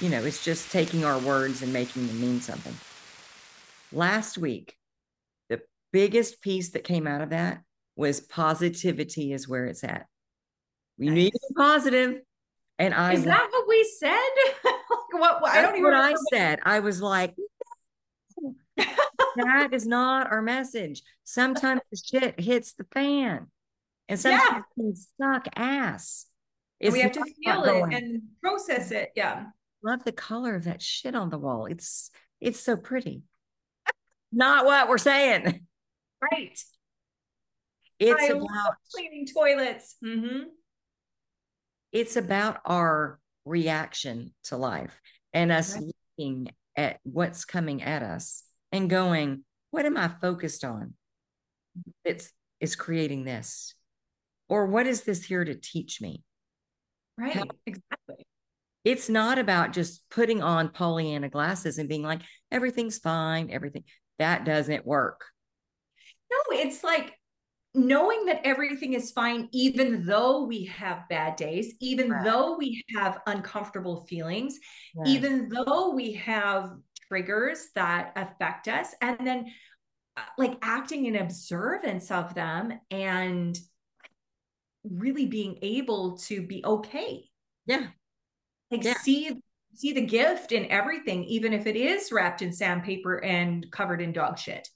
you know, it's just taking our words and making them mean something. Last week, the biggest piece that came out of that was positivity is where it's at. We nice. need to be positive. And I is that what we said? what, what I don't even know what I said. I was like, that is not our message. Sometimes the shit hits the fan, and sometimes yeah. it can suck ass. we have to feel it and process it. Yeah. Love the color of that shit on the wall. It's it's so pretty. not what we're saying. Right. It's I about cleaning toilets. Mm-hmm. It's about our reaction to life and us right. looking at what's coming at us and going, what am I focused on? It's is creating this. Or what is this here to teach me? Right. How, exactly. It's not about just putting on Pollyanna glasses and being like, everything's fine, everything. That doesn't work. No, it's like knowing that everything is fine, even though we have bad days, even right. though we have uncomfortable feelings, right. even though we have triggers that affect us, and then uh, like acting in observance of them and really being able to be okay. Yeah. Like yeah. see see the gift in everything, even if it is wrapped in sandpaper and covered in dog shit.